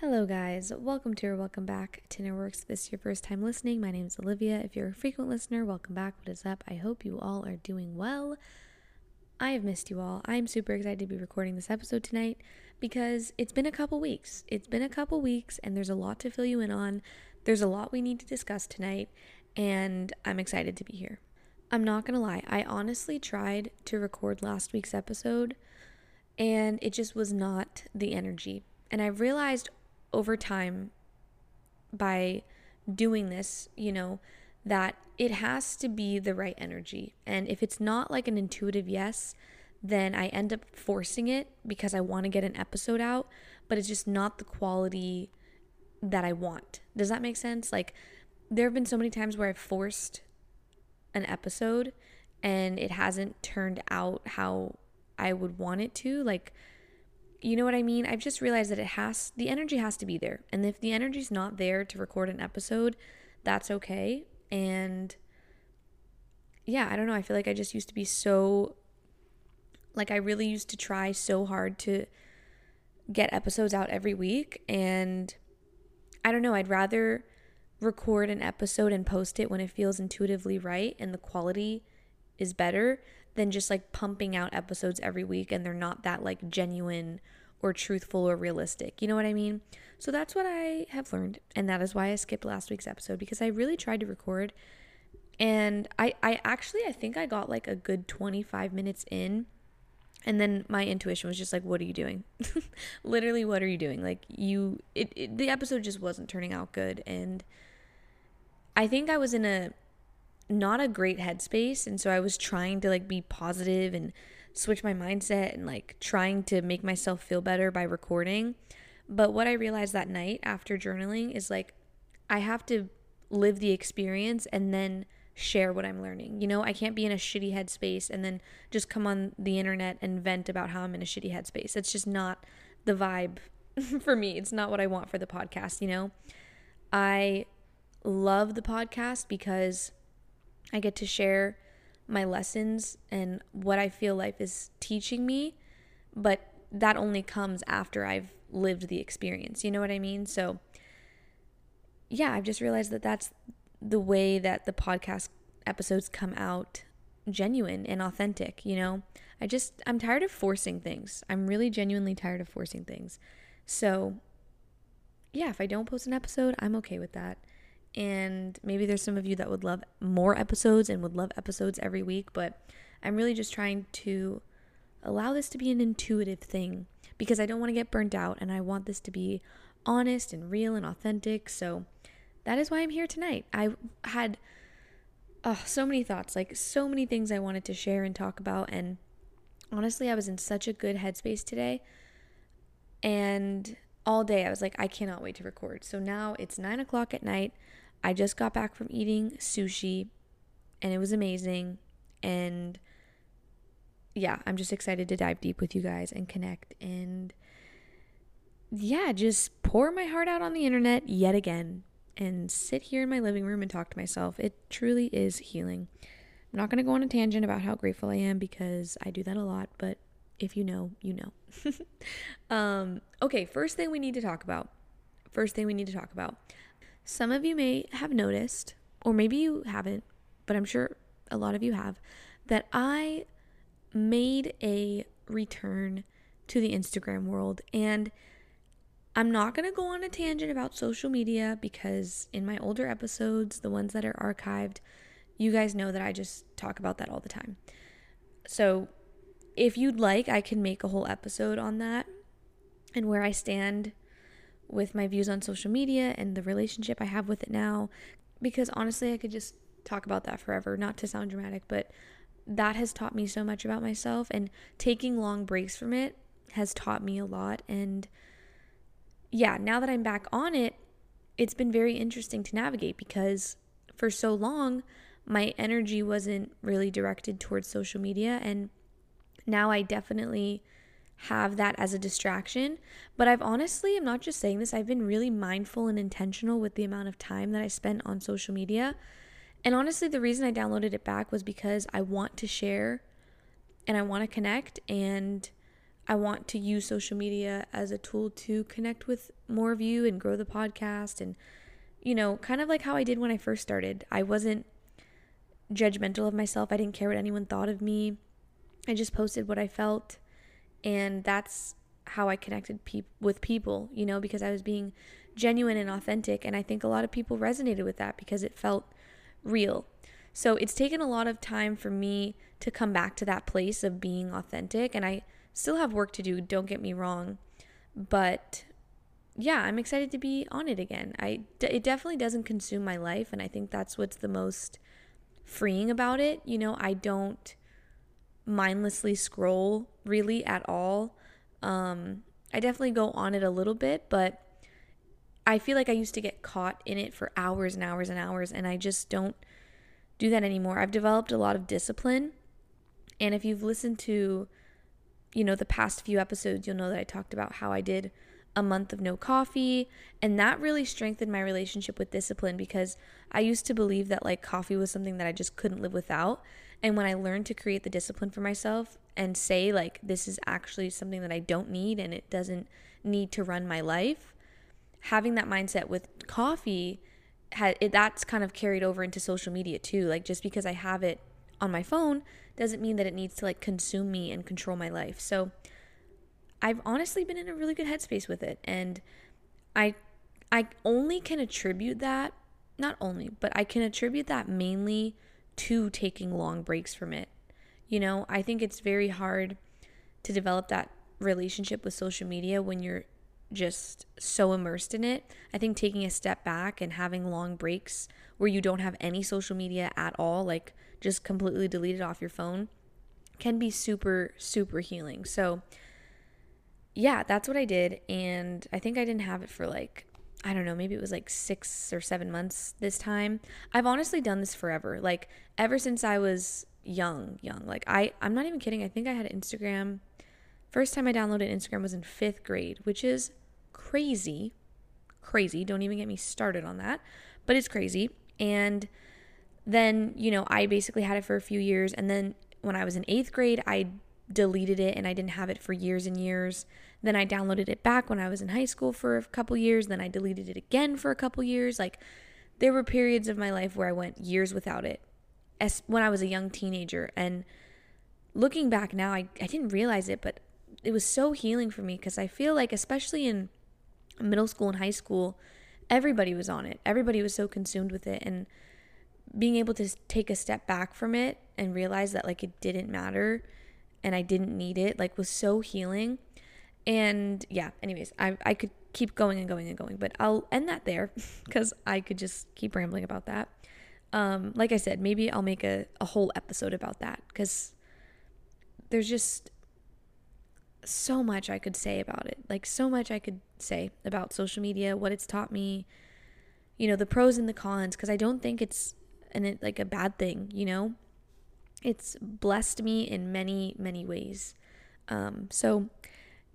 Hello, guys. Welcome to or welcome back to Works. If this is your first time listening, my name is Olivia. If you're a frequent listener, welcome back. What is up? I hope you all are doing well. I have missed you all. I'm super excited to be recording this episode tonight because it's been a couple weeks. It's been a couple weeks, and there's a lot to fill you in on. There's a lot we need to discuss tonight, and I'm excited to be here. I'm not gonna lie, I honestly tried to record last week's episode, and it just was not the energy. And I realized over time by doing this, you know, that it has to be the right energy. And if it's not like an intuitive yes, then I end up forcing it because I want to get an episode out, but it's just not the quality that I want. Does that make sense? Like, there have been so many times where I've forced an episode and it hasn't turned out how I would want it to. Like, you know what I mean? I've just realized that it has the energy has to be there. And if the energy's not there to record an episode, that's okay. And yeah, I don't know. I feel like I just used to be so like I really used to try so hard to get episodes out every week and I don't know, I'd rather record an episode and post it when it feels intuitively right and the quality is better than just like pumping out episodes every week and they're not that like genuine or truthful or realistic. You know what I mean? So that's what I have learned. And that is why I skipped last week's episode because I really tried to record and I I actually I think I got like a good 25 minutes in and then my intuition was just like what are you doing? Literally what are you doing? Like you it, it the episode just wasn't turning out good and I think I was in a not a great headspace and so I was trying to like be positive and switch my mindset and like trying to make myself feel better by recording. But what I realized that night after journaling is like I have to live the experience and then share what I'm learning. You know, I can't be in a shitty headspace and then just come on the internet and vent about how I'm in a shitty headspace. It's just not the vibe for me. It's not what I want for the podcast, you know? I love the podcast because I get to share my lessons and what I feel life is teaching me, but that only comes after I've lived the experience. You know what I mean? So, yeah, I've just realized that that's the way that the podcast episodes come out genuine and authentic, you know? I just, I'm tired of forcing things. I'm really genuinely tired of forcing things. So, yeah, if I don't post an episode, I'm okay with that. And maybe there's some of you that would love more episodes and would love episodes every week, but I'm really just trying to allow this to be an intuitive thing because I don't want to get burnt out and I want this to be honest and real and authentic. So that is why I'm here tonight. I had oh, so many thoughts, like so many things I wanted to share and talk about. And honestly, I was in such a good headspace today. And all day I was like, I cannot wait to record. So now it's nine o'clock at night. I just got back from eating sushi and it was amazing. And yeah, I'm just excited to dive deep with you guys and connect and yeah, just pour my heart out on the internet yet again and sit here in my living room and talk to myself. It truly is healing. I'm not going to go on a tangent about how grateful I am because I do that a lot, but if you know, you know. um, okay, first thing we need to talk about. First thing we need to talk about. Some of you may have noticed, or maybe you haven't, but I'm sure a lot of you have, that I made a return to the Instagram world. And I'm not going to go on a tangent about social media because in my older episodes, the ones that are archived, you guys know that I just talk about that all the time. So if you'd like, I can make a whole episode on that and where I stand with my views on social media and the relationship I have with it now. Because honestly, I could just talk about that forever, not to sound dramatic, but that has taught me so much about myself. And taking long breaks from it has taught me a lot. And yeah, now that I'm back on it, it's been very interesting to navigate because for so long, my energy wasn't really directed towards social media. And now I definitely have that as a distraction. But I've honestly, I'm not just saying this, I've been really mindful and intentional with the amount of time that I spent on social media. And honestly, the reason I downloaded it back was because I want to share and I want to connect and I want to use social media as a tool to connect with more of you and grow the podcast and you know, kind of like how I did when I first started. I wasn't judgmental of myself. I didn't care what anyone thought of me. I just posted what I felt and that's how I connected pe- with people, you know, because I was being genuine and authentic and I think a lot of people resonated with that because it felt real. So it's taken a lot of time for me to come back to that place of being authentic and I still have work to do, don't get me wrong. But yeah, I'm excited to be on it again. I it definitely doesn't consume my life and I think that's what's the most freeing about it. You know, I don't mindlessly scroll really at all. Um I definitely go on it a little bit, but I feel like I used to get caught in it for hours and hours and hours and I just don't do that anymore. I've developed a lot of discipline. And if you've listened to you know the past few episodes, you'll know that I talked about how I did a month of no coffee. And that really strengthened my relationship with discipline because I used to believe that like coffee was something that I just couldn't live without. And when I learned to create the discipline for myself and say, like, this is actually something that I don't need and it doesn't need to run my life, having that mindset with coffee, it, that's kind of carried over into social media too. Like, just because I have it on my phone doesn't mean that it needs to like consume me and control my life. So, I've honestly been in a really good headspace with it and I I only can attribute that not only, but I can attribute that mainly to taking long breaks from it. You know, I think it's very hard to develop that relationship with social media when you're just so immersed in it. I think taking a step back and having long breaks where you don't have any social media at all, like just completely deleted off your phone, can be super, super healing. So, yeah, that's what I did. And I think I didn't have it for like, I don't know, maybe it was like six or seven months this time. I've honestly done this forever. Like, ever since I was young, young. Like, I, I'm not even kidding. I think I had Instagram. First time I downloaded Instagram was in fifth grade, which is crazy. Crazy. Don't even get me started on that. But it's crazy. And then, you know, I basically had it for a few years. And then when I was in eighth grade, I deleted it and I didn't have it for years and years. Then I downloaded it back when I was in high school for a couple years. Then I deleted it again for a couple years. Like there were periods of my life where I went years without it as when I was a young teenager. And looking back now, I, I didn't realize it, but it was so healing for me because I feel like, especially in middle school and high school, everybody was on it. Everybody was so consumed with it. And being able to take a step back from it and realize that like it didn't matter and I didn't need it, like was so healing. And yeah, anyways, I I could keep going and going and going, but I'll end that there because I could just keep rambling about that. Um, like I said, maybe I'll make a, a whole episode about that because there's just so much I could say about it. Like so much I could say about social media, what it's taught me, you know, the pros and the cons, because I don't think it's and it like a bad thing, you know? it's blessed me in many, many ways. Um, so,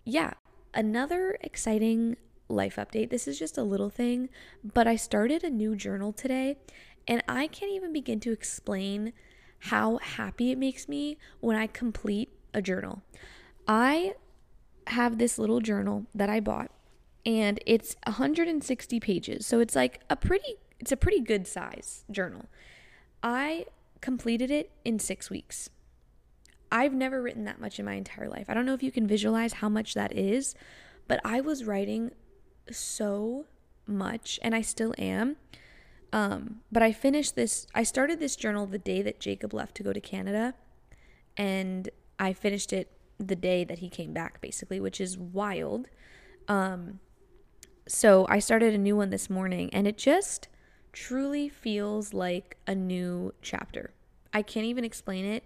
yeah, another exciting life update. This is just a little thing, but I started a new journal today, and I can't even begin to explain how happy it makes me when I complete a journal. I have this little journal that I bought, and it's 160 pages. So it's like a pretty it's a pretty good size journal. I completed it in six weeks. I've never written that much in my entire life. I don't know if you can visualize how much that is, but I was writing so much and I still am. Um, but I finished this, I started this journal the day that Jacob left to go to Canada, and I finished it the day that he came back, basically, which is wild. Um, so I started a new one this morning, and it just truly feels like a new chapter. I can't even explain it.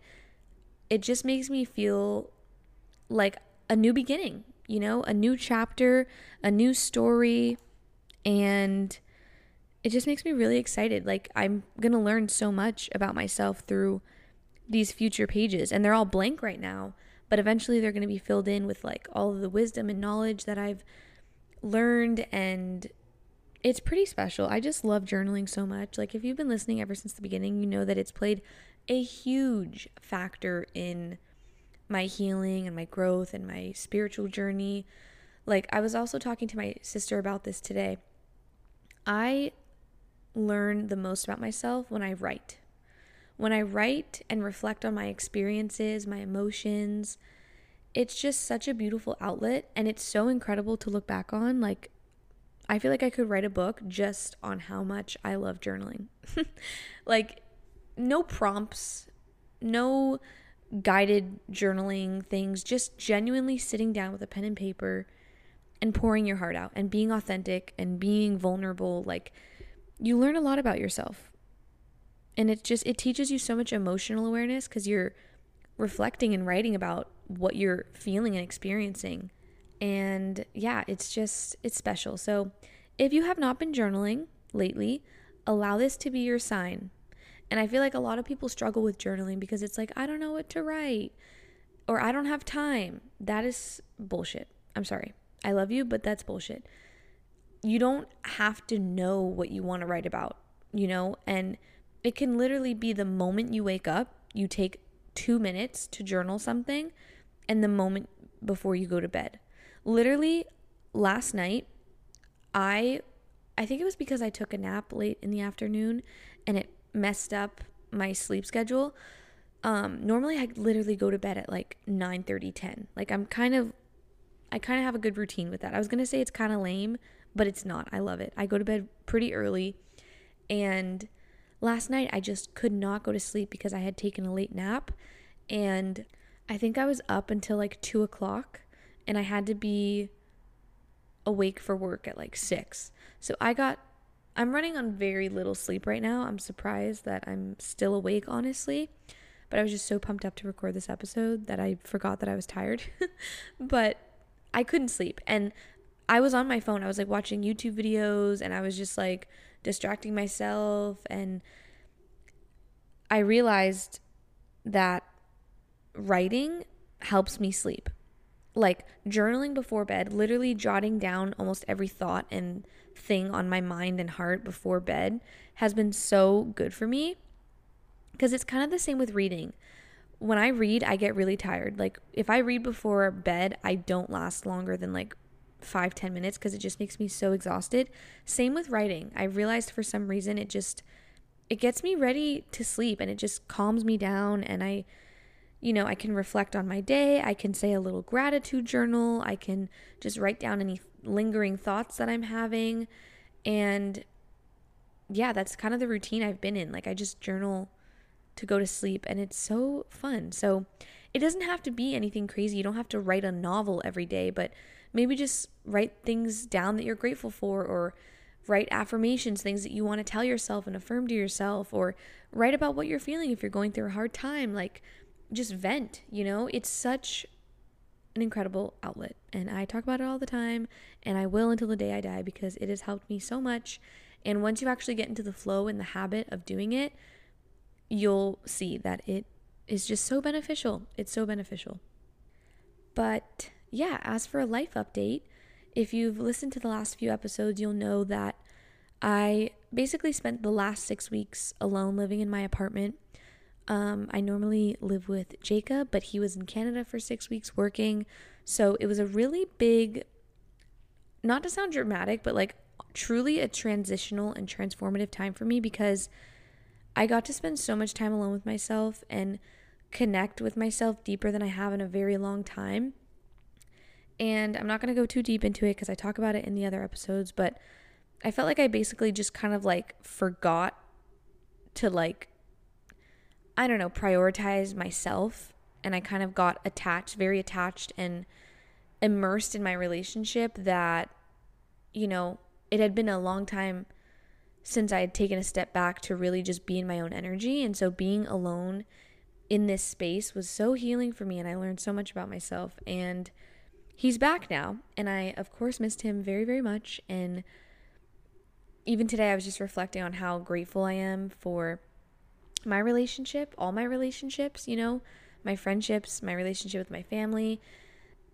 It just makes me feel like a new beginning, you know, a new chapter, a new story. And it just makes me really excited. Like, I'm going to learn so much about myself through these future pages. And they're all blank right now, but eventually they're going to be filled in with like all of the wisdom and knowledge that I've learned and it's pretty special. I just love journaling so much. Like, if you've been listening ever since the beginning, you know that it's played a huge factor in my healing and my growth and my spiritual journey. Like, I was also talking to my sister about this today. I learn the most about myself when I write. When I write and reflect on my experiences, my emotions, it's just such a beautiful outlet and it's so incredible to look back on. Like, I feel like I could write a book just on how much I love journaling. like, no prompts, no guided journaling things, just genuinely sitting down with a pen and paper and pouring your heart out and being authentic and being vulnerable. Like, you learn a lot about yourself. And it just, it teaches you so much emotional awareness because you're reflecting and writing about what you're feeling and experiencing. And yeah, it's just, it's special. So if you have not been journaling lately, allow this to be your sign. And I feel like a lot of people struggle with journaling because it's like, I don't know what to write or I don't have time. That is bullshit. I'm sorry. I love you, but that's bullshit. You don't have to know what you want to write about, you know? And it can literally be the moment you wake up, you take two minutes to journal something, and the moment before you go to bed. Literally, last night, I I think it was because I took a nap late in the afternoon and it messed up my sleep schedule. Um, normally I literally go to bed at like 9 30, 10. Like I'm kind of I kind of have a good routine with that. I was gonna say it's kind of lame, but it's not. I love it. I go to bed pretty early and last night I just could not go to sleep because I had taken a late nap and I think I was up until like two o'clock and I had to be awake for work at like six. So I got, I'm running on very little sleep right now. I'm surprised that I'm still awake, honestly. But I was just so pumped up to record this episode that I forgot that I was tired. but I couldn't sleep. And I was on my phone. I was like watching YouTube videos and I was just like distracting myself. And I realized that writing helps me sleep like journaling before bed, literally jotting down almost every thought and thing on my mind and heart before bed has been so good for me because it's kind of the same with reading. When I read, I get really tired. Like if I read before bed, I don't last longer than like five ten minutes because it just makes me so exhausted. Same with writing. I realized for some reason it just it gets me ready to sleep and it just calms me down and I you know, I can reflect on my day. I can say a little gratitude journal. I can just write down any lingering thoughts that I'm having. And yeah, that's kind of the routine I've been in. Like, I just journal to go to sleep, and it's so fun. So, it doesn't have to be anything crazy. You don't have to write a novel every day, but maybe just write things down that you're grateful for, or write affirmations, things that you want to tell yourself and affirm to yourself, or write about what you're feeling if you're going through a hard time. Like, just vent, you know? It's such an incredible outlet. And I talk about it all the time, and I will until the day I die because it has helped me so much. And once you actually get into the flow and the habit of doing it, you'll see that it is just so beneficial. It's so beneficial. But yeah, as for a life update, if you've listened to the last few episodes, you'll know that I basically spent the last six weeks alone living in my apartment um, I normally live with Jacob, but he was in Canada for six weeks working. So it was a really big, not to sound dramatic, but like truly a transitional and transformative time for me because I got to spend so much time alone with myself and connect with myself deeper than I have in a very long time. And I'm not going to go too deep into it because I talk about it in the other episodes, but I felt like I basically just kind of like forgot to like I don't know, prioritize myself and I kind of got attached, very attached and immersed in my relationship that, you know, it had been a long time since I had taken a step back to really just be in my own energy. And so being alone in this space was so healing for me and I learned so much about myself. And he's back now. And I, of course, missed him very, very much. And even today, I was just reflecting on how grateful I am for my relationship, all my relationships, you know, my friendships, my relationship with my family,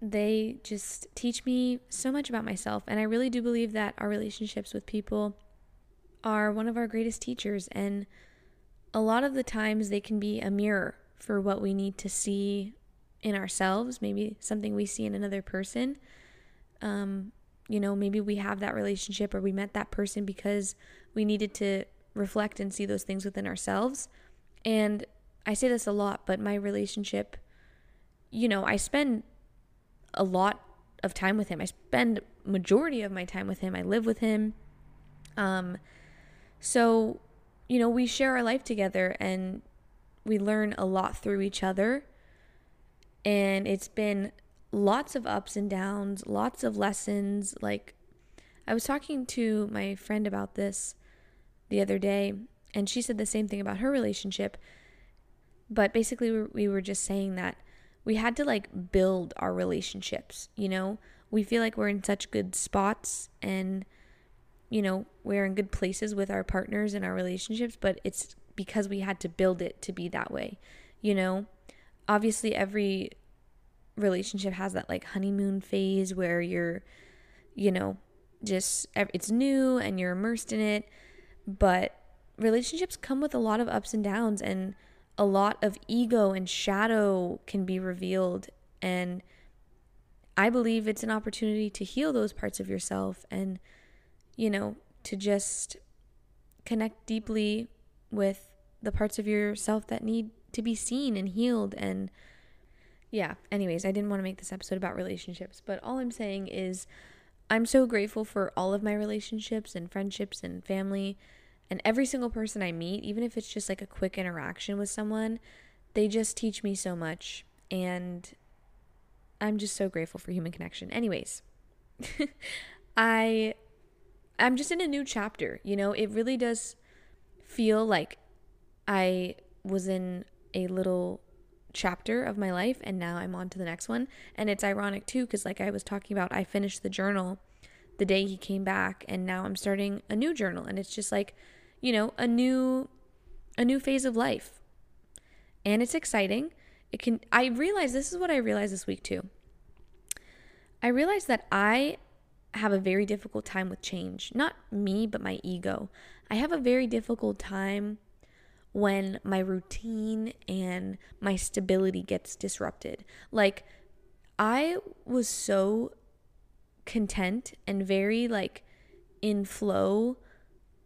they just teach me so much about myself. And I really do believe that our relationships with people are one of our greatest teachers. And a lot of the times they can be a mirror for what we need to see in ourselves, maybe something we see in another person. Um, you know, maybe we have that relationship or we met that person because we needed to reflect and see those things within ourselves. And I say this a lot, but my relationship, you know, I spend a lot of time with him. I spend majority of my time with him. I live with him. Um so, you know, we share our life together and we learn a lot through each other. And it's been lots of ups and downs, lots of lessons. Like, I was talking to my friend about this the other day, and she said the same thing about her relationship. But basically, we were just saying that we had to like build our relationships, you know? We feel like we're in such good spots and, you know, we're in good places with our partners and our relationships, but it's because we had to build it to be that way, you know? Obviously, every relationship has that like honeymoon phase where you're, you know, just it's new and you're immersed in it. But relationships come with a lot of ups and downs, and a lot of ego and shadow can be revealed. And I believe it's an opportunity to heal those parts of yourself and, you know, to just connect deeply with the parts of yourself that need to be seen and healed and yeah, anyways, I didn't want to make this episode about relationships, but all I'm saying is I'm so grateful for all of my relationships and friendships and family and every single person I meet, even if it's just like a quick interaction with someone, they just teach me so much and I'm just so grateful for human connection. Anyways, I I'm just in a new chapter, you know, it really does feel like I was in a little chapter of my life and now I'm on to the next one. And it's ironic too cuz like I was talking about I finished the journal the day he came back and now I'm starting a new journal and it's just like, you know, a new a new phase of life. And it's exciting. It can I realize this is what I realized this week too. I realized that I have a very difficult time with change. Not me, but my ego. I have a very difficult time when my routine and my stability gets disrupted. Like, I was so content and very like in flow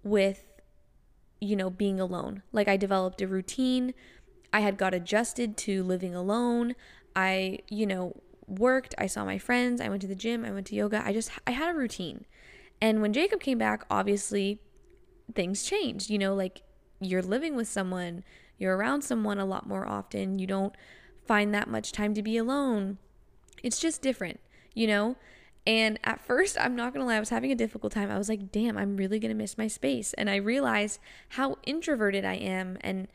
with, you know, being alone. Like, I developed a routine. I had got adjusted to living alone. I, you know, worked. I saw my friends. I went to the gym. I went to yoga. I just, I had a routine. And when Jacob came back, obviously things changed. You know, like you're living with someone, you're around someone a lot more often, you don't find that much time to be alone. It's just different, you know? And at first, I'm not gonna lie, I was having a difficult time. I was like, damn, I'm really gonna miss my space. And I realized how introverted I am. And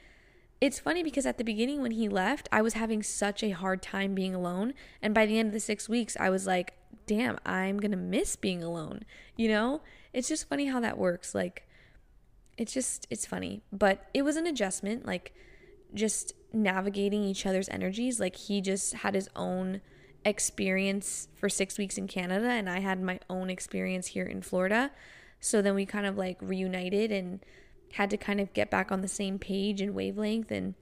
it's funny because at the beginning, when he left, I was having such a hard time being alone. And by the end of the six weeks, I was like, damn, I'm gonna miss being alone. You know? It's just funny how that works. Like, it's just it's funny but it was an adjustment like just navigating each other's energies like he just had his own experience for 6 weeks in Canada and I had my own experience here in Florida so then we kind of like reunited and had to kind of get back on the same page and wavelength and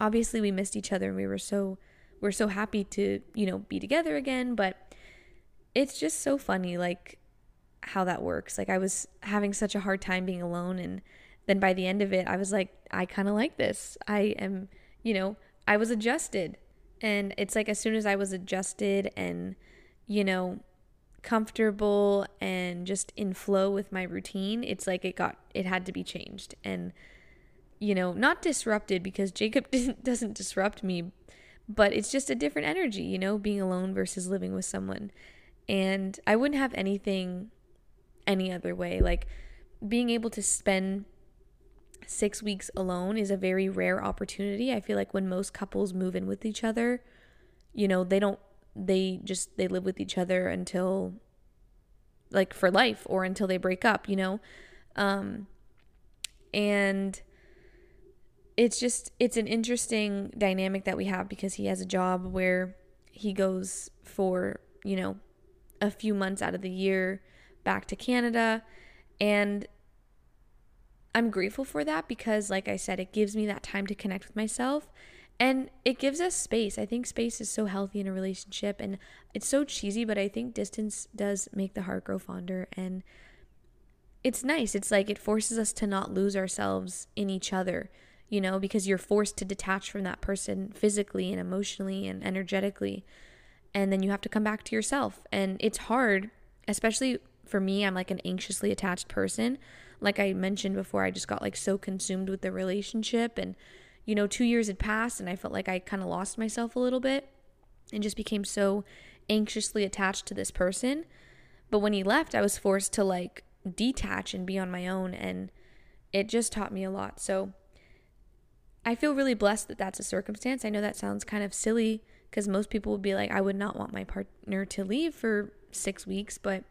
obviously we missed each other and we were so we're so happy to you know be together again but it's just so funny like how that works. Like I was having such a hard time being alone and then by the end of it I was like I kind of like this. I am, you know, I was adjusted. And it's like as soon as I was adjusted and you know, comfortable and just in flow with my routine, it's like it got it had to be changed and you know, not disrupted because Jacob doesn't disrupt me, but it's just a different energy, you know, being alone versus living with someone. And I wouldn't have anything any other way. Like being able to spend six weeks alone is a very rare opportunity. I feel like when most couples move in with each other, you know, they don't, they just, they live with each other until like for life or until they break up, you know? Um, and it's just, it's an interesting dynamic that we have because he has a job where he goes for, you know, a few months out of the year back to Canada. And I'm grateful for that because, like I said, it gives me that time to connect with myself. And it gives us space. I think space is so healthy in a relationship and it's so cheesy, but I think distance does make the heart grow fonder and it's nice. It's like it forces us to not lose ourselves in each other, you know, because you're forced to detach from that person physically and emotionally and energetically. And then you have to come back to yourself. And it's hard, especially for me. I'm like an anxiously attached person. Like I mentioned before, I just got like so consumed with the relationship and you know, two years had passed and I felt like I kind of lost myself a little bit and just became so anxiously attached to this person. But when he left, I was forced to like detach and be on my own. And it just taught me a lot. So I feel really blessed that that's a circumstance. I know that sounds kind of silly because most people would be like, I would not want my partner to leave for six weeks, but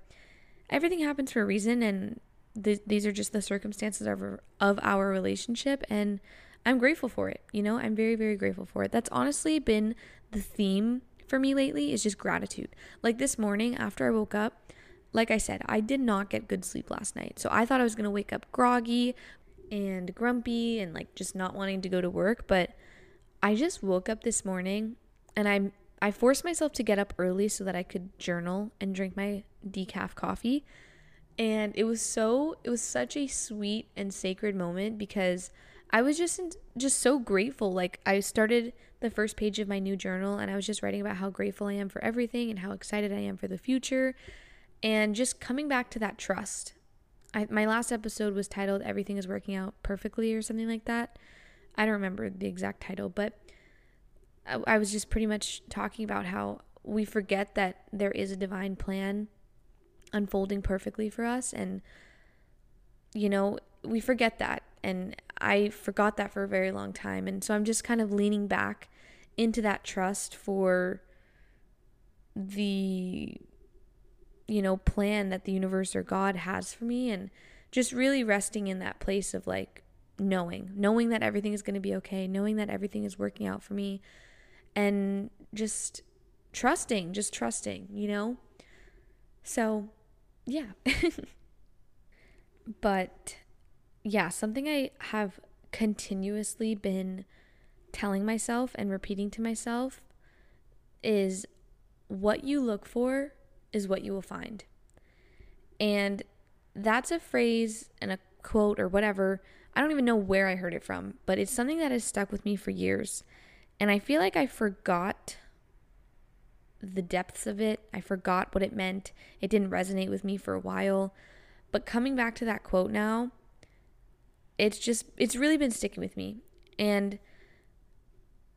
everything happens for a reason. And th- these are just the circumstances of, of our relationship. And I'm grateful for it. You know, I'm very, very grateful for it. That's honestly been the theme for me lately is just gratitude. Like this morning after I woke up, like I said, I did not get good sleep last night. So I thought I was going to wake up groggy and grumpy and like just not wanting to go to work, but I just woke up this morning and I I forced myself to get up early so that I could journal and drink my decaf coffee. And it was so it was such a sweet and sacred moment because I was just just so grateful. Like I started the first page of my new journal and I was just writing about how grateful I am for everything and how excited I am for the future and just coming back to that trust. I, my last episode was titled Everything is Working Out Perfectly or something like that. I don't remember the exact title, but I, I was just pretty much talking about how we forget that there is a divine plan unfolding perfectly for us and you know, we forget that and I forgot that for a very long time. And so I'm just kind of leaning back into that trust for the you know plan that the universe or God has for me and just really resting in that place of like knowing knowing that everything is going to be okay knowing that everything is working out for me and just trusting just trusting you know so yeah but yeah, something I have continuously been telling myself and repeating to myself is what you look for is what you will find. And that's a phrase and a quote or whatever. I don't even know where I heard it from, but it's something that has stuck with me for years. And I feel like I forgot the depths of it. I forgot what it meant. It didn't resonate with me for a while. But coming back to that quote now, it's just it's really been sticking with me and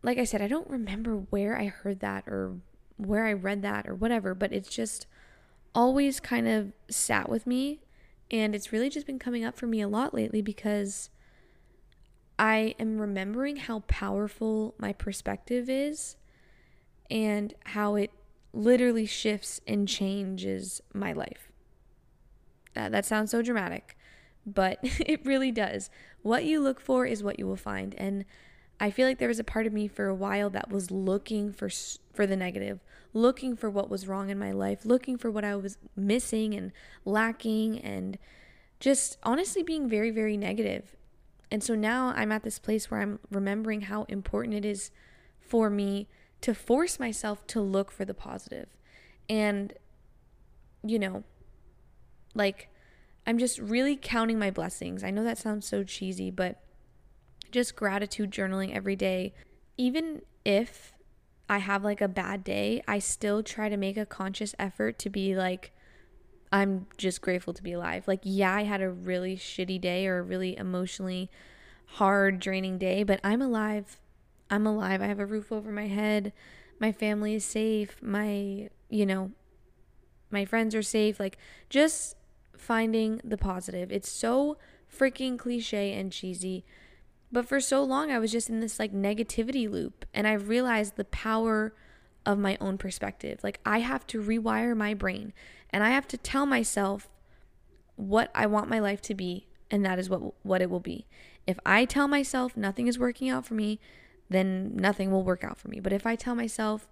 like i said i don't remember where i heard that or where i read that or whatever but it's just always kind of sat with me and it's really just been coming up for me a lot lately because i am remembering how powerful my perspective is and how it literally shifts and changes my life that, that sounds so dramatic but it really does. What you look for is what you will find. And I feel like there was a part of me for a while that was looking for for the negative, looking for what was wrong in my life, looking for what I was missing and lacking and just honestly being very very negative. And so now I'm at this place where I'm remembering how important it is for me to force myself to look for the positive. And you know, like I'm just really counting my blessings. I know that sounds so cheesy, but just gratitude journaling every day. Even if I have like a bad day, I still try to make a conscious effort to be like, I'm just grateful to be alive. Like, yeah, I had a really shitty day or a really emotionally hard, draining day, but I'm alive. I'm alive. I have a roof over my head. My family is safe. My, you know, my friends are safe. Like, just finding the positive. It's so freaking cliche and cheesy. But for so long, I was just in this like negativity loop. And I realized the power of my own perspective. Like, I have to rewire my brain and I have to tell myself what I want my life to be. And that is what, what it will be. If I tell myself nothing is working out for me, then nothing will work out for me. But if I tell myself,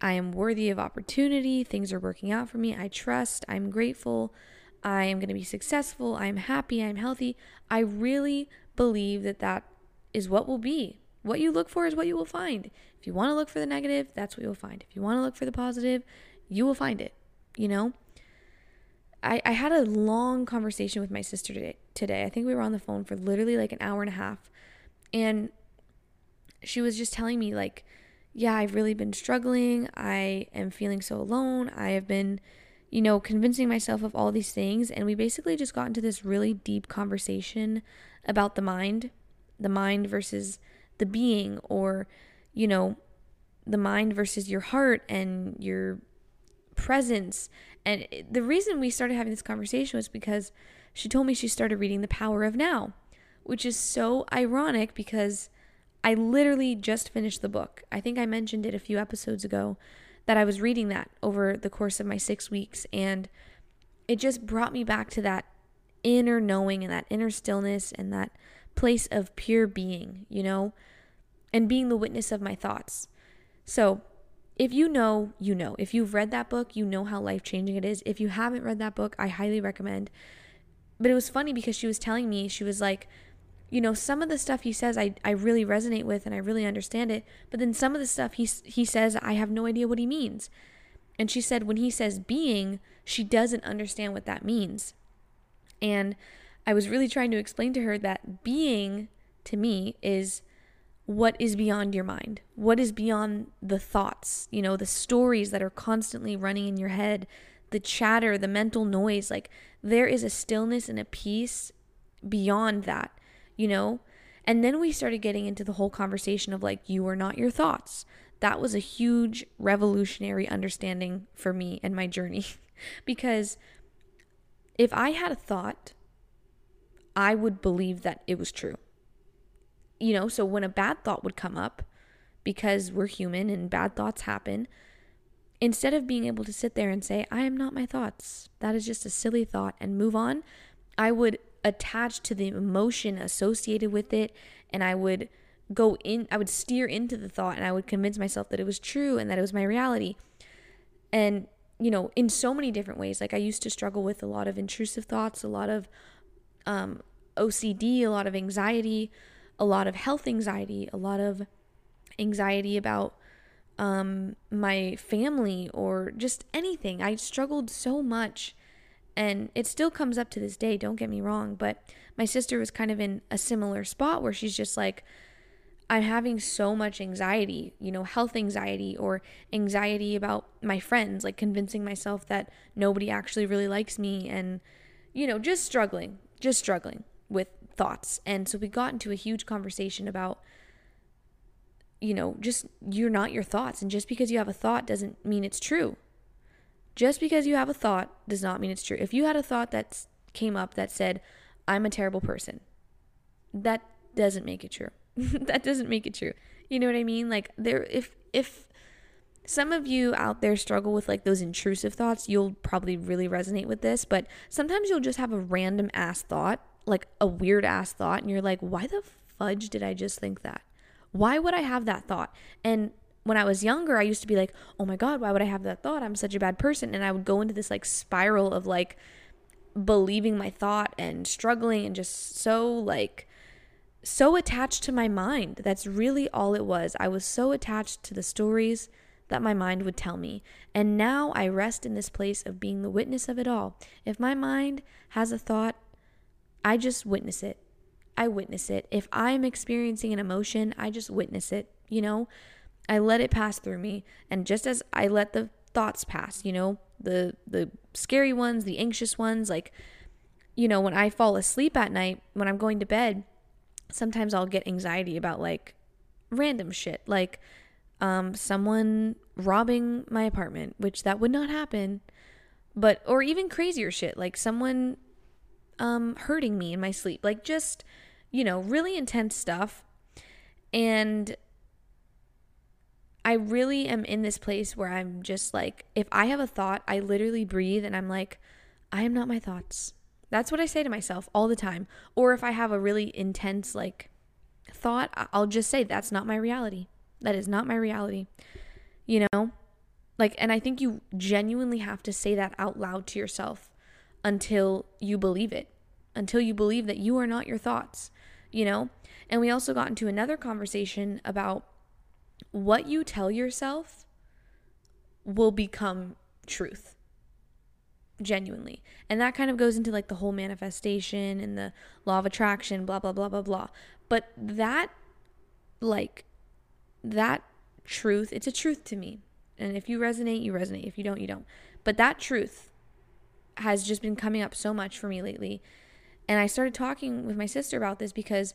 I am worthy of opportunity, things are working out for me, I trust, I'm grateful, I am going to be successful, I'm happy, I'm healthy. I really believe that that is what will be. What you look for is what you will find. If you want to look for the negative, that's what you'll find. If you want to look for the positive, you will find it, you know? I, I had a long conversation with my sister today, today. I think we were on the phone for literally like an hour and a half. And she was just telling me, like, yeah, I've really been struggling. I am feeling so alone. I have been, you know, convincing myself of all these things. And we basically just got into this really deep conversation about the mind, the mind versus the being, or, you know, the mind versus your heart and your presence. And the reason we started having this conversation was because she told me she started reading The Power of Now, which is so ironic because I literally just finished the book. I think I mentioned it a few episodes ago that I was reading that over the course of my six weeks. And it just brought me back to that inner knowing and that inner stillness and that place of pure being, you know, and being the witness of my thoughts. So, if you know, you know. If you've read that book, you know how life changing it is. If you haven't read that book, I highly recommend. But it was funny because she was telling me, she was like, you know, some of the stuff he says I, I really resonate with and I really understand it. But then some of the stuff he, he says, I have no idea what he means. And she said when he says being, she doesn't understand what that means. And I was really trying to explain to her that being to me is what is beyond your mind, what is beyond the thoughts, you know, the stories that are constantly running in your head, the chatter, the mental noise. Like there is a stillness and a peace beyond that you know? And then we started getting into the whole conversation of like, you are not your thoughts. That was a huge revolutionary understanding for me and my journey. because if I had a thought, I would believe that it was true. You know, so when a bad thought would come up, because we're human and bad thoughts happen, instead of being able to sit there and say, I am not my thoughts, that is just a silly thought, and move on, I would attached to the emotion associated with it and I would go in I would steer into the thought and I would convince myself that it was true and that it was my reality. And you know, in so many different ways. Like I used to struggle with a lot of intrusive thoughts, a lot of um, OCD, a lot of anxiety, a lot of health anxiety, a lot of anxiety about um, my family or just anything. I struggled so much and it still comes up to this day, don't get me wrong, but my sister was kind of in a similar spot where she's just like, I'm having so much anxiety, you know, health anxiety or anxiety about my friends, like convincing myself that nobody actually really likes me and, you know, just struggling, just struggling with thoughts. And so we got into a huge conversation about, you know, just you're not your thoughts. And just because you have a thought doesn't mean it's true. Just because you have a thought does not mean it's true. If you had a thought that came up that said, I'm a terrible person, that doesn't make it true. that doesn't make it true. You know what I mean? Like there if if some of you out there struggle with like those intrusive thoughts, you'll probably really resonate with this, but sometimes you'll just have a random ass thought, like a weird ass thought and you're like, "Why the fudge did I just think that?" Why would I have that thought? And when I was younger, I used to be like, oh my God, why would I have that thought? I'm such a bad person. And I would go into this like spiral of like believing my thought and struggling and just so like, so attached to my mind. That's really all it was. I was so attached to the stories that my mind would tell me. And now I rest in this place of being the witness of it all. If my mind has a thought, I just witness it. I witness it. If I'm experiencing an emotion, I just witness it, you know? I let it pass through me. And just as I let the thoughts pass, you know, the the scary ones, the anxious ones, like you know, when I fall asleep at night, when I'm going to bed, sometimes I'll get anxiety about like random shit, like um someone robbing my apartment, which that would not happen. But or even crazier shit, like someone um hurting me in my sleep, like just, you know, really intense stuff. And I really am in this place where I'm just like, if I have a thought, I literally breathe and I'm like, I am not my thoughts. That's what I say to myself all the time. Or if I have a really intense, like, thought, I'll just say, that's not my reality. That is not my reality. You know? Like, and I think you genuinely have to say that out loud to yourself until you believe it, until you believe that you are not your thoughts. you know? And we also got into another conversation about what you tell yourself will become truth genuinely. And that kind of goes into like the whole manifestation and the law of attraction, blah, blah, blah, blah, blah. But that, like, that truth, it's a truth to me. And if you resonate, you resonate. If you don't, you don't. But that truth has just been coming up so much for me lately. And I started talking with my sister about this because,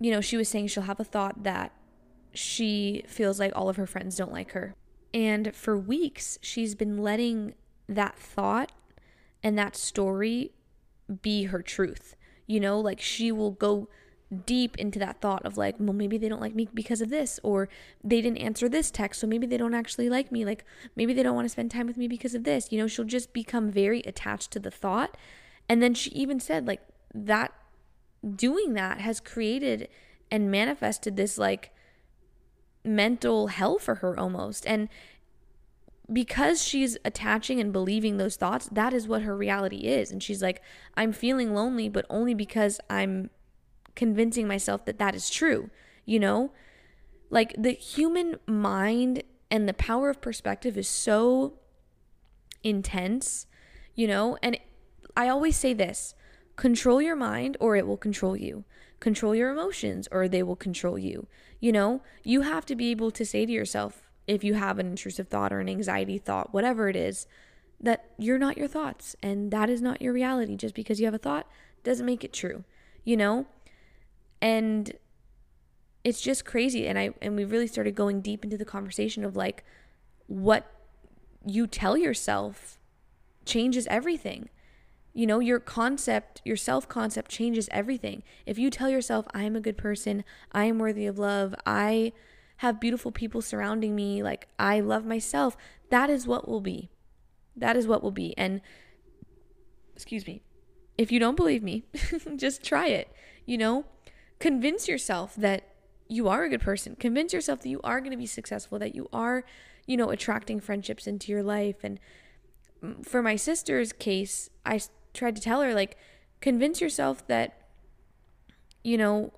you know, she was saying she'll have a thought that she feels like all of her friends don't like her. And for weeks, she's been letting that thought and that story be her truth. You know, like she will go deep into that thought of like, well, maybe they don't like me because of this, or they didn't answer this text, so maybe they don't actually like me. Like, maybe they don't want to spend time with me because of this. You know, she'll just become very attached to the thought. And then she even said, like, that doing that has created and manifested this like mental hell for her almost. And because she's attaching and believing those thoughts, that is what her reality is. And she's like, I'm feeling lonely, but only because I'm convincing myself that that is true, you know? Like the human mind and the power of perspective is so intense, you know? And I always say this control your mind or it will control you. Control your emotions or they will control you. You know, you have to be able to say to yourself, if you have an intrusive thought or an anxiety thought, whatever it is, that you're not your thoughts and that is not your reality. Just because you have a thought doesn't make it true, you know? And it's just crazy and I and we really started going deep into the conversation of like what you tell yourself changes everything. You know, your concept, your self concept changes everything. If you tell yourself, I am a good person, I am worthy of love, I have beautiful people surrounding me, like I love myself, that is what will be. That is what will be. And excuse me, if you don't believe me, just try it. You know, convince yourself that you are a good person. Convince yourself that you are going to be successful, that you are, you know, attracting friendships into your life. And mm, for my sister's case, I tried to tell her, like, convince yourself that, you know,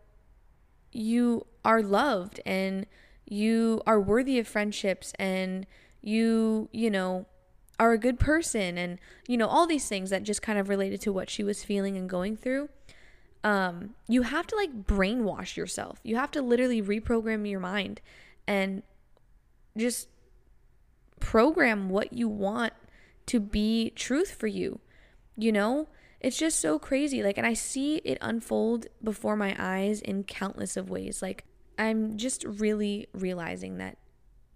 you are loved and you are worthy of friendships and you, you know, are a good person and, you know, all these things that just kind of related to what she was feeling and going through. Um, you have to like brainwash yourself. You have to literally reprogram your mind and just program what you want to be truth for you. You know, it's just so crazy. Like, and I see it unfold before my eyes in countless of ways. Like, I'm just really realizing that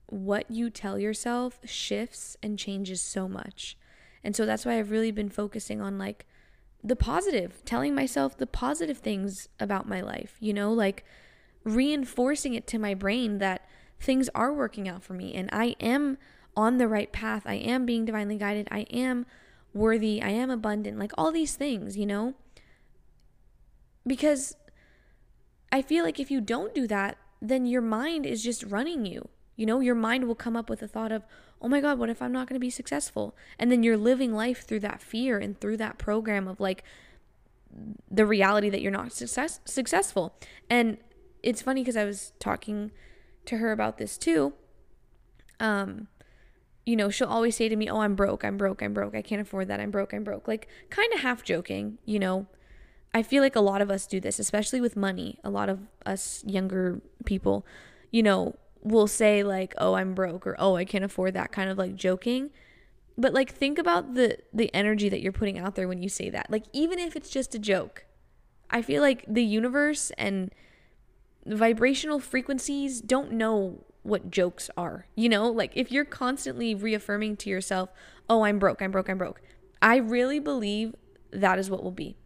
what you tell yourself shifts and changes so much. And so that's why I've really been focusing on like the positive, telling myself the positive things about my life, you know, like reinforcing it to my brain that things are working out for me and I am on the right path. I am being divinely guided. I am worthy. I am abundant. Like all these things, you know? Because I feel like if you don't do that, then your mind is just running you. You know, your mind will come up with the thought of, oh my God, what if I'm not going to be successful? And then you're living life through that fear and through that program of like the reality that you're not success- successful. And it's funny because I was talking to her about this too. Um, you know, she'll always say to me, Oh, I'm broke, I'm broke, I'm broke, I can't afford that, I'm broke, I'm broke. Like, kind of half joking, you know, I feel like a lot of us do this, especially with money. A lot of us younger people, you know, will say like, "Oh, I'm broke," or "Oh, I can't afford that," kind of like joking. But like think about the the energy that you're putting out there when you say that. Like even if it's just a joke. I feel like the universe and vibrational frequencies don't know what jokes are. You know, like if you're constantly reaffirming to yourself, "Oh, I'm broke. I'm broke. I'm broke." I really believe that is what will be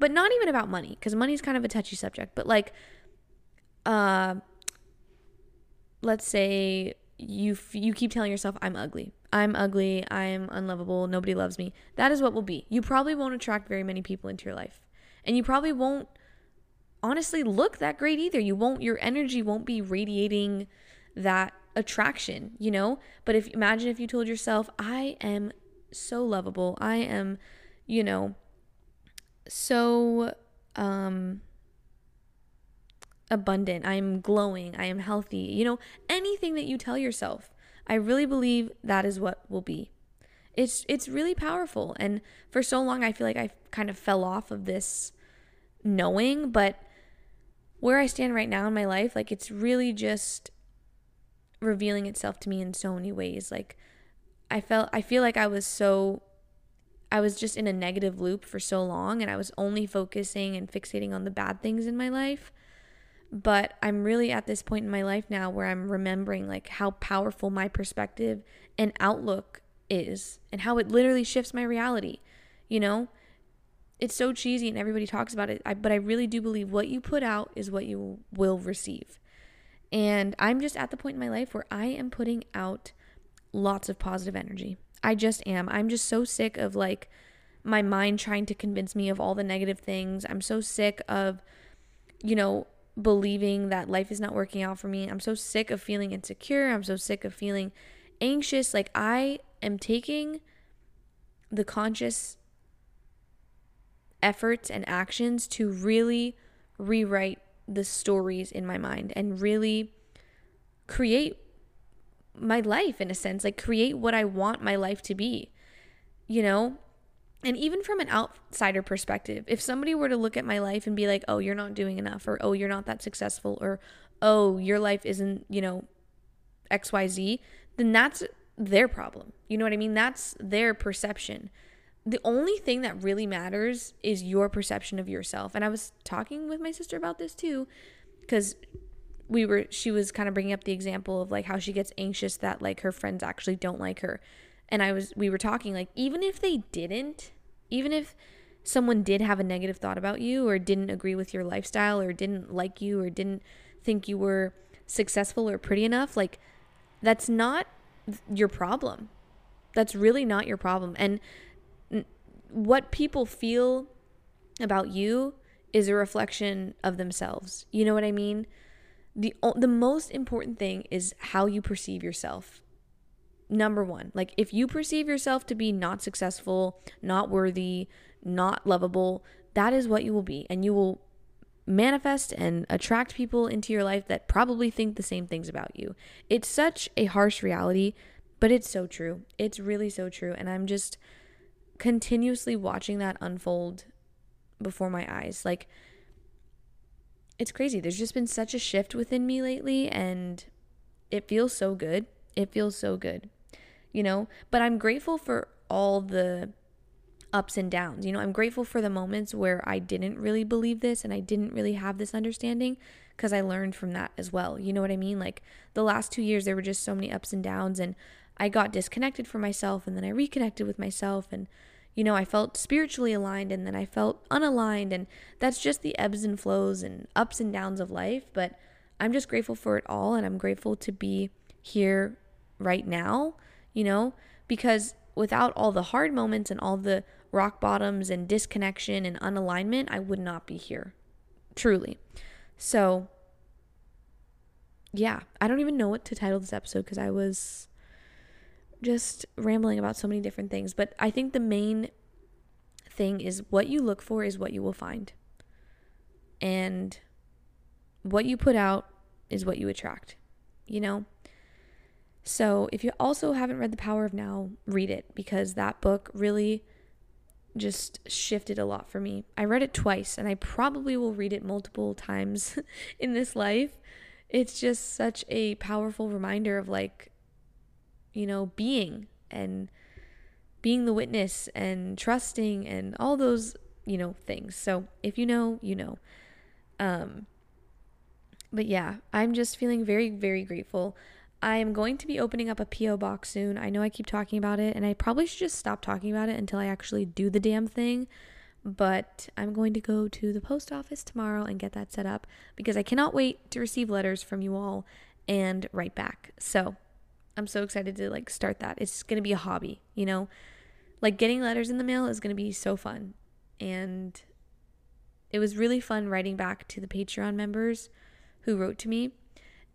but not even about money because money is kind of a touchy subject but like uh let's say you f- you keep telling yourself i'm ugly i'm ugly i'm unlovable nobody loves me that is what will be you probably won't attract very many people into your life and you probably won't honestly look that great either you won't your energy won't be radiating that attraction you know? But if imagine if you told yourself i am so lovable. I am you know so um abundant, I am glowing, I am healthy. You know, anything that you tell yourself, I really believe that is what will be. It's it's really powerful. And for so long I feel like I kind of fell off of this knowing, but where I stand right now in my life, like it's really just revealing itself to me in so many ways. Like I felt I feel like I was so I was just in a negative loop for so long and I was only focusing and fixating on the bad things in my life. But I'm really at this point in my life now where I'm remembering like how powerful my perspective and outlook is and how it literally shifts my reality. You know, it's so cheesy and everybody talks about it, I, but I really do believe what you put out is what you will receive. And I'm just at the point in my life where I am putting out lots of positive energy. I just am. I'm just so sick of like my mind trying to convince me of all the negative things. I'm so sick of, you know, believing that life is not working out for me. I'm so sick of feeling insecure. I'm so sick of feeling anxious. Like, I am taking the conscious efforts and actions to really rewrite the stories in my mind and really create my life in a sense, like create what I want my life to be, you know? And even from an outsider perspective, if somebody were to look at my life and be like, oh, you're not doing enough, or oh, you're not that successful, or oh, your life isn't, you know, XYZ, then that's their problem. You know what I mean? That's their perception. The only thing that really matters is your perception of yourself. And I was talking with my sister about this too, because we were she was kind of bringing up the example of like how she gets anxious that like her friends actually don't like her. And i was we were talking like even if they didn't even if someone did have a negative thought about you or didn't agree with your lifestyle or didn't like you or didn't think you were successful or pretty enough like that's not your problem. That's really not your problem. And what people feel about you is a reflection of themselves you know what i mean the the most important thing is how you perceive yourself. Number 1. Like if you perceive yourself to be not successful, not worthy, not lovable, that is what you will be and you will manifest and attract people into your life that probably think the same things about you. It's such a harsh reality, but it's so true. It's really so true and I'm just continuously watching that unfold before my eyes. Like it's crazy. There's just been such a shift within me lately, and it feels so good. It feels so good, you know? But I'm grateful for all the ups and downs. You know, I'm grateful for the moments where I didn't really believe this and I didn't really have this understanding because I learned from that as well. You know what I mean? Like the last two years, there were just so many ups and downs, and I got disconnected from myself, and then I reconnected with myself, and you know, I felt spiritually aligned and then I felt unaligned. And that's just the ebbs and flows and ups and downs of life. But I'm just grateful for it all. And I'm grateful to be here right now, you know, because without all the hard moments and all the rock bottoms and disconnection and unalignment, I would not be here. Truly. So, yeah, I don't even know what to title this episode because I was just rambling about so many different things, but I think the main thing is what you look for is what you will find. And what you put out is what you attract, you know? So, if you also haven't read The Power of Now, read it because that book really just shifted a lot for me. I read it twice and I probably will read it multiple times in this life. It's just such a powerful reminder of like you know, being and being the witness and trusting and all those, you know, things. So if you know, you know. Um but yeah, I'm just feeling very very grateful. I am going to be opening up a PO box soon. I know I keep talking about it and I probably should just stop talking about it until I actually do the damn thing. But I'm going to go to the post office tomorrow and get that set up because I cannot wait to receive letters from you all and write back. So, I'm so excited to like start that. It's going to be a hobby, you know? Like getting letters in the mail is going to be so fun. And it was really fun writing back to the Patreon members who wrote to me.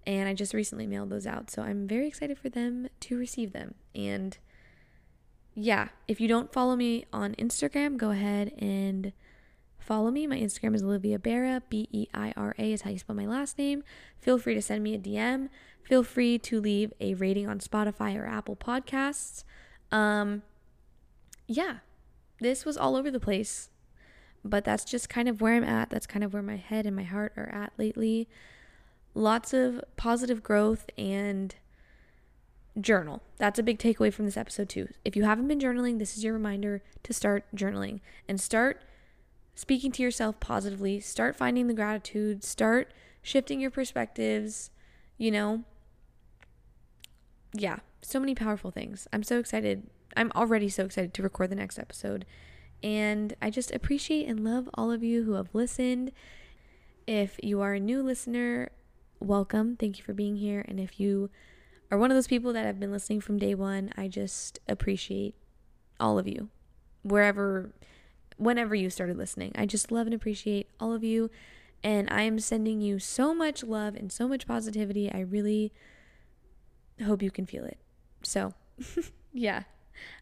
And I just recently mailed those out. So I'm very excited for them to receive them. And yeah, if you don't follow me on Instagram, go ahead and follow me. My Instagram is Olivia Beira, B E I R A is how you spell my last name. Feel free to send me a DM. Feel free to leave a rating on Spotify or Apple Podcasts. Um, yeah, this was all over the place, but that's just kind of where I'm at. That's kind of where my head and my heart are at lately. Lots of positive growth and journal. That's a big takeaway from this episode, too. If you haven't been journaling, this is your reminder to start journaling and start speaking to yourself positively. Start finding the gratitude. Start shifting your perspectives. You know, yeah, so many powerful things. I'm so excited. I'm already so excited to record the next episode. And I just appreciate and love all of you who have listened. If you are a new listener, welcome. Thank you for being here. And if you are one of those people that have been listening from day one, I just appreciate all of you, wherever, whenever you started listening. I just love and appreciate all of you. And I am sending you so much love and so much positivity. I really hope you can feel it. So, yeah,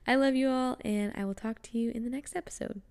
I love you all, and I will talk to you in the next episode.